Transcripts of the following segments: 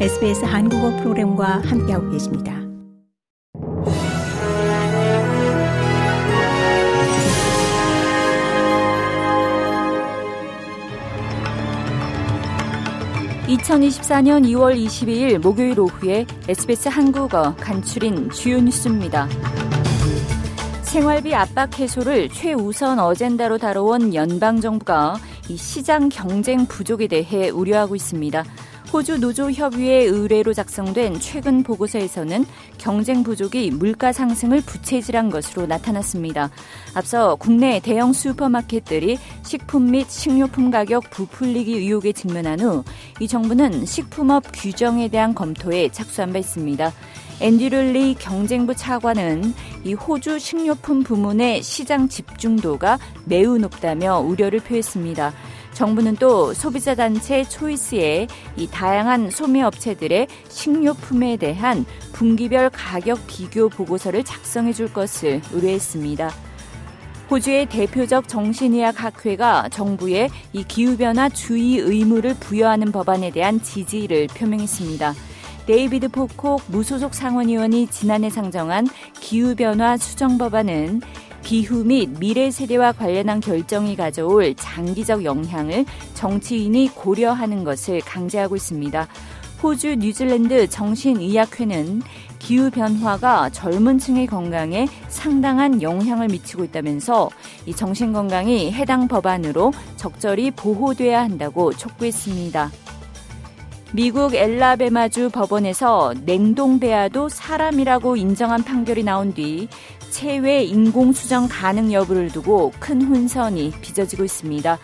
SBS 한국어 프로그램과 함께하고 계십니다. (2024년 2월 22일) 목요일 오후에 SBS 한국어 간추린 주요 뉴스입니다. 생활비 압박 해소를 최우선 어젠다로 다뤄온 연방정부가 이 시장 경쟁 부족에 대해 우려하고 있습니다. 호주 노조협의회 의뢰로 작성된 최근 보고서에서는 경쟁 부족이 물가 상승을 부채질한 것으로 나타났습니다. 앞서 국내 대형 슈퍼마켓들이 식품 및 식료품 가격 부풀리기 의혹에 직면한 후 이 정부는 식품업 규정에 대한 검토에 착수한 바 있습니다. 앤디 룰리 경쟁부 차관은 이 호주 식료품 부문의 시장 집중도가 매우 높다며 우려를 표했습니다. 정부는 또 소비자 단체 초이스에 이 다양한 소매 업체들의 식료품에 대한 분기별 가격 비교 보고서를 작성해 줄 것을 의뢰했습니다. 호주의 대표적 정신의학 학회가 정부에 이 기후변화 주의 의무를 부여하는 법안에 대한 지지를 표명했습니다. 데이비드 포콕 무소속 상원의원이 지난해 상정한 기후변화 수정법안은 기후 및 미래 세대와 관련한 결정이 가져올 장기적 영향을 정치인이 고려하는 것을 강제하고 있습니다. 호주 뉴질랜드 정신의학회는 기후 변화가 젊은 층의 건강에 상당한 영향을 미치고 있다면서 이 정신 건강이 해당 법안으로 적절히 보호돼야 한다고 촉구했습니다. 미국 엘라베마주 법원에서 냉동배아도 사람이라고 인정한 판결이 나온 뒤 체외 인공수정 가능 여부를 두고 큰 혼선이 빚어지고 있습니다.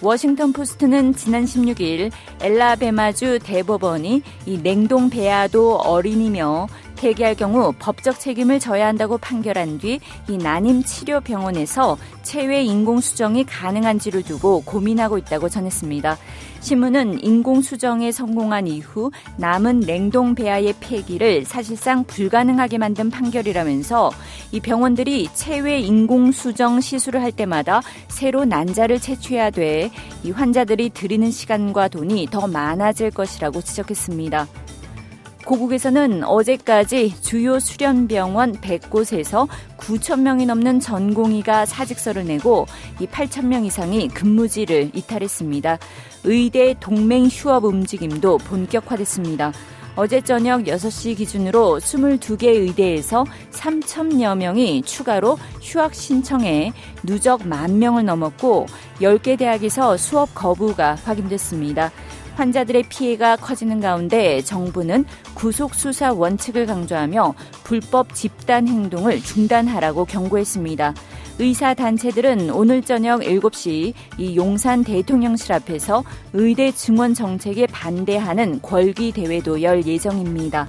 워싱턴 포스트는 지난 16일 엘라베마주 대법원이 이 냉동 배아도 어린이며 폐기할 경우 법적 책임을 져야 한다고 판결한 뒤 이 난임 치료 병원에서 체외 인공 수정이 가능한지를 두고 고민하고 있다고 전했습니다. 신문은 인공 수정에 성공한 이후 남은 냉동 배아의 폐기를 사실상 불가능하게 만든 판결이라면서 이 병원들이 체외 인공 수정 시술을 할 때마다 새로 난자를 채취해야 돼 이 환자들이 들이는 시간과 돈이 더 많아질 것이라고 지적했습니다. 고국에서는 어제까지 주요 수련병원 100곳에서 9천 명이 넘는 전공의가 사직서를 내고 이 8천 명 이상이 근무지를 이탈했습니다. 의대 동맹 휴업 움직임도 본격화됐습니다. 어제 저녁 6시 기준으로 22개 의대에서 3천여 명이 추가로 휴학 신청해 누적 만 명을 넘었고 10개 대학에서 수업 거부가 확인됐습니다. 환자들의 피해가 커지는 가운데 정부는 구속 수사 원칙을 강조하며 불법 집단 행동을 중단하라고 경고했습니다. 의사 단체들은 오늘 저녁 7시 이 용산 대통령실 앞에서 의대 증원 정책에 반대하는 궐기 대회도 열 예정입니다.